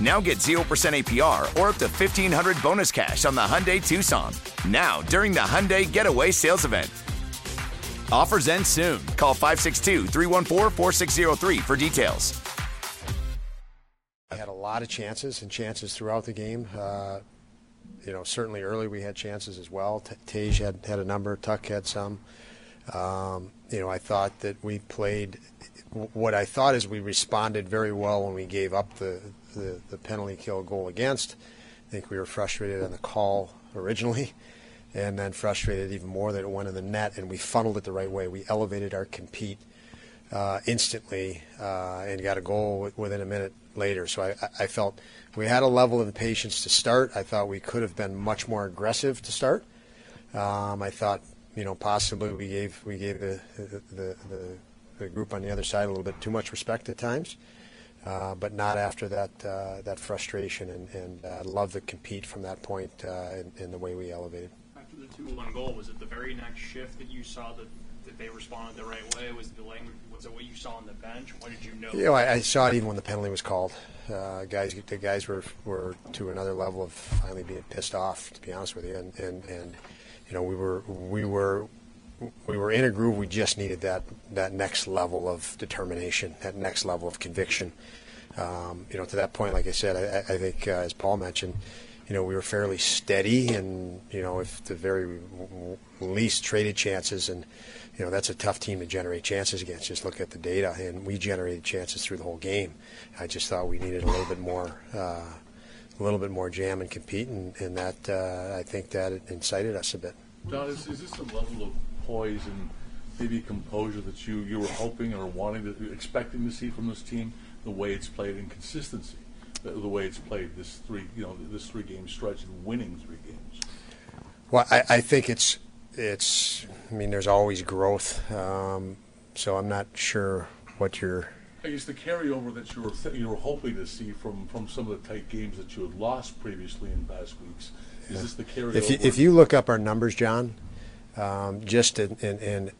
Now get 0% APR or up to 1500 bonus cash on the Hyundai Tucson. Now, during the Hyundai Getaway Sales Event. Offers end soon. Call 562 314 4603 for details. We had a lot of chances and chances throughout the game. Uh, you know, certainly early we had chances as well. T- Tage had, had a number, Tuck had some. Um, you know, I thought that we played. What I thought is we responded very well when we gave up the, the, the penalty kill goal against. I think we were frustrated on the call originally, and then frustrated even more that it went in the net, and we funneled it the right way. We elevated our compete uh, instantly uh, and got a goal within a minute later. So I, I felt we had a level of impatience to start. I thought we could have been much more aggressive to start. Um, I thought, you know, possibly we gave we gave the the, the, the group on the other side a little bit too much respect at times. Uh, but not after that uh, that frustration, and, and uh, love to compete from that point uh, in, in, the way we elevated. After the two-one goal, was it the very next shift that you saw that, that they responded the right way? Was the language was it what you saw on the bench? What did you know? You know, I, I saw it even when the penalty was called. Uh, guys, the guys were were to another level of finally being pissed off. To be honest with you, and and, and you know we were we were we were in a groove. We just needed that that next level of determination, that next level of conviction. Um, you know, to that point, like I said, I, I think uh, as Paul mentioned, you know, we were fairly steady, and you know, if the very least traded chances, and you know, that's a tough team to generate chances against. Just look at the data, and we generated chances through the whole game. I just thought we needed a little bit more. Uh, a little bit more jam and compete, and, and that uh, I think that incited us a bit. John, is, is this a level of poise and maybe composure that you, you were hoping or wanting to expecting to see from this team? The way it's played in consistency. The, the way it's played this three you know this three game stretch and winning three games. Well I, I think it's it's I mean there's always growth. Um, so I'm not sure what you're I guess the carryover that you were th- you were hoping to see from, from some of the tight games that you had lost previously in past weeks is yeah. this the carryover if you, if you look up our numbers John um, just in, in, in,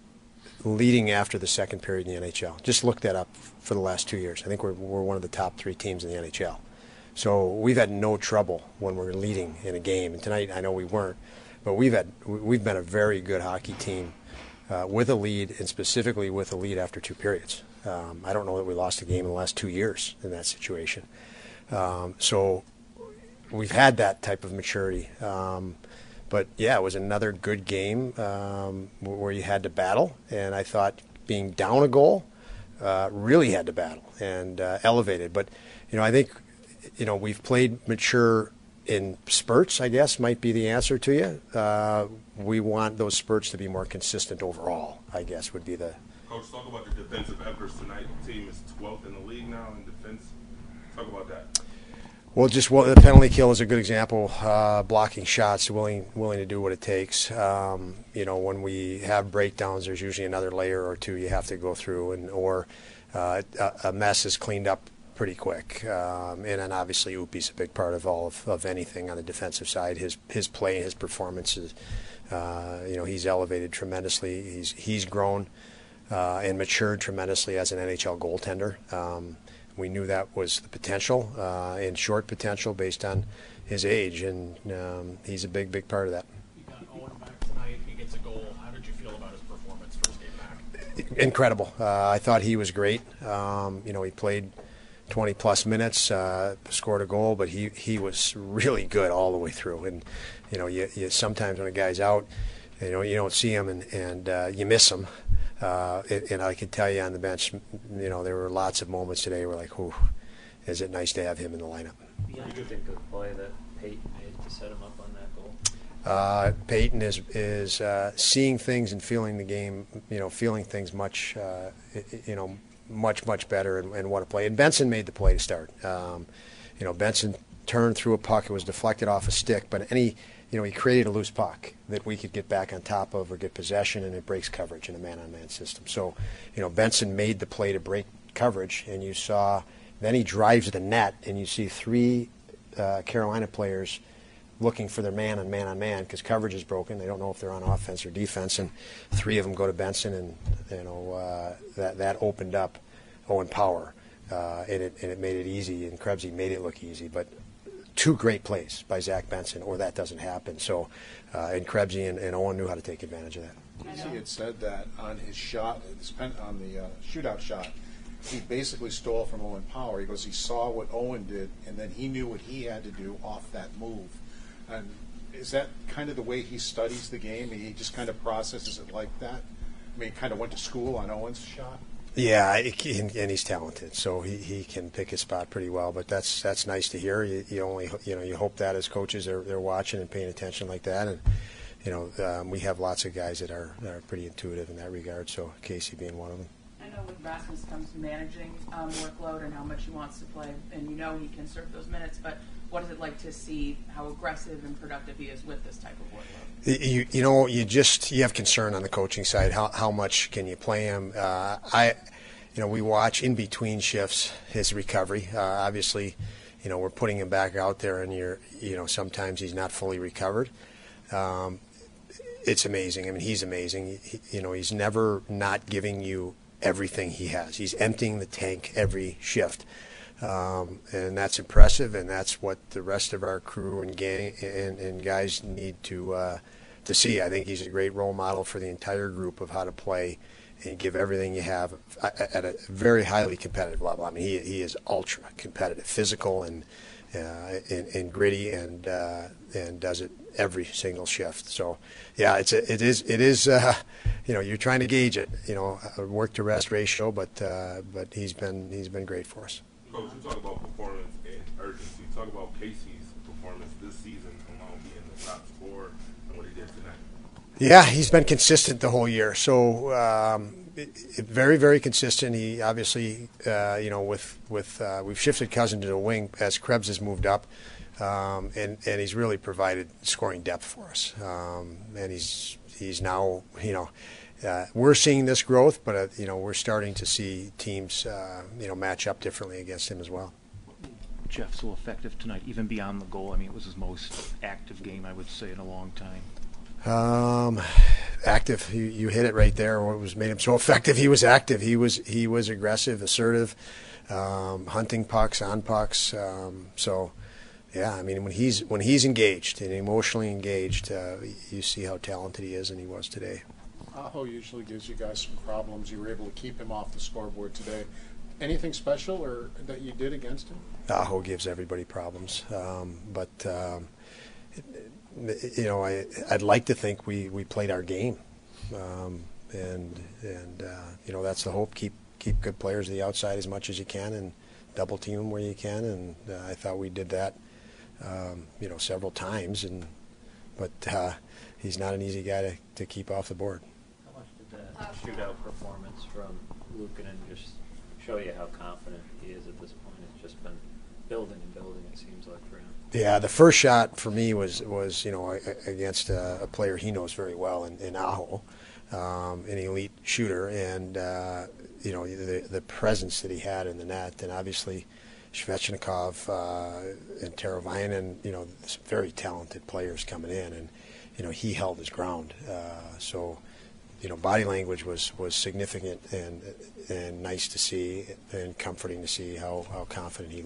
leading after the second period in the NHL. Just look that up for the last two years. I think we're, we're one of the top three teams in the NHL. So we've had no trouble when we're leading in a game. And tonight, I know we weren't, but we've had we've been a very good hockey team uh, with a lead, and specifically with a lead after two periods. Um, I don't know that we lost a game in the last two years in that situation. Um, so we've had that type of maturity. Um, but yeah, it was another good game um, where you had to battle, and I thought being down a goal uh, really had to battle and uh, elevated. But you know, I think you know we've played mature in spurts. I guess might be the answer to you. Uh, we want those spurts to be more consistent overall. I guess would be the. Coach, talk about your defensive efforts tonight. The team is 12th in the league now in defense. Talk about that. Well, just well, the penalty kill is a good example. Uh, blocking shots, willing willing to do what it takes. Um, you know, when we have breakdowns, there's usually another layer or two you have to go through, and or uh, a mess is cleaned up pretty quick. Um, and then obviously Upi's a big part of all of, of anything on the defensive side. His his play, his performances. Uh, you know, he's elevated tremendously. He's he's grown uh, and matured tremendously as an NHL goaltender. Um, we knew that was the potential uh, and short potential based on his age, and um, he's a big, big part of that. You got Owen back tonight. He gets a goal. How did you feel about his performance first game back? Incredible. Uh, I thought he was great. Um, you know, he played 20 plus minutes, uh, scored a goal, but he, he was really good all the way through. And you know, you, you sometimes when a guy's out, you know, you don't see him and, and uh, you miss him. Uh, and, and I can tell you on the bench, you know, there were lots of moments today where like, "Whoo, is it nice to have him in the lineup?" Yeah, you think of play that Peyton made to set him up on that goal. Uh, Peyton is is uh, seeing things and feeling the game, you know, feeling things much, uh, you know, much much better and, and what a play. And Benson made the play to start. Um, you know, Benson turned through a puck. It was deflected off a stick, but any you know, he created a loose puck that we could get back on top of or get possession, and it breaks coverage in a man-on-man system. So, you know, Benson made the play to break coverage, and you saw then he drives the net, and you see three uh, Carolina players looking for their man on man on man because coverage is broken. They don't know if they're on offense or defense, and three of them go to Benson, and you know uh, that that opened up Owen Power, uh, and it and it made it easy, and Krebsy made it look easy, but two great plays by Zach Benson, or that doesn't happen. So, uh, and Krebsy and, and, Owen knew how to take advantage of that. He had said that on his shot, on the uh, shootout shot, he basically stole from Owen Power. He goes, he saw what Owen did, and then he knew what he had to do off that move. And is that kind of the way he studies the game? He just kind of processes it like that. I mean, kind of went to school on Owen's shot. Yeah, and he's talented, so he, he can pick his spot pretty well. But that's that's nice to hear. You, you only you know you hope that as coaches they're they're watching and paying attention like that, and you know um, we have lots of guys that are that are pretty intuitive in that regard. So Casey being one of them. I know with Rasmus comes managing um, workload and how much he wants to play, and you know he can serve those minutes. But what is it like to see how aggressive and productive he is with this type of workload? You, you know, you just you have concern on the coaching side. How how much can you play him? Uh, I, you know, we watch in between shifts his recovery. Uh, obviously, you know, we're putting him back out there, and you're, you know, sometimes he's not fully recovered. Um, it's amazing. I mean, he's amazing. He, you know, he's never not giving you everything he has. He's emptying the tank every shift. Um, and that's impressive, and that's what the rest of our crew and gang and, and guys need to uh, to see. I think he's a great role model for the entire group of how to play and give everything you have at a very highly competitive level. I mean, he he is ultra competitive, physical, and uh, and, and, gritty, and uh, and does it every single shift. So, yeah, it's a, it is it is uh, you know you're trying to gauge it. You know, work to rest ratio, but uh, but he's been he's been great for us. Coach, you talk about performance and urgency. Talk about Casey's performance this season alone being the top scorer and what he did tonight. Yeah, he's been consistent the whole year. So um, very, very consistent. He obviously, uh, you know, with with uh, we've shifted Cozens to the wing as Krebs has moved up, um, and and he's really provided scoring depth for us. Um, and he's he's now, you know uh, we're seeing this growth, but uh, you know we're starting to see teams uh, you know match up differently against him as well. Jeff so effective tonight, even beyond the goal. I mean, it was his most active game, I would say, in a long time. Um, active. You, you hit it right there. What was made him so effective? He was active. He was he was aggressive, assertive, um, hunting pucks on pucks. Um, so, yeah, I mean when he's when he's engaged and emotionally engaged, uh, you see how talented he is, and he was today. Aho usually gives you guys some problems. You were able to keep him off the scoreboard today. Anything special or that you did against him? Aho gives everybody problems, um, but um, you know I, would like to think we, we played our game, um, and and uh, you know that's the hope. Keep keep good players to the outside as much as you can, and double team them where you can. And uh, I thought we did that, um, you know, several times. And but uh, he's not an easy guy to, to keep off the board shootout performance from Lukin and just show you how confident he is at this point? It's just been building and building. It seems like for him. Yeah, the first shot for me was was you know against a, a player he knows very well in, in Aho, um, an elite shooter, and uh, you know the the presence that he had in the net, and obviously. Svechnikov uh, and Teravainen, you know, very talented players coming in, and you know he held his ground. Uh, so you know, body language was, was significant and and nice to see and comforting to see how, how confident he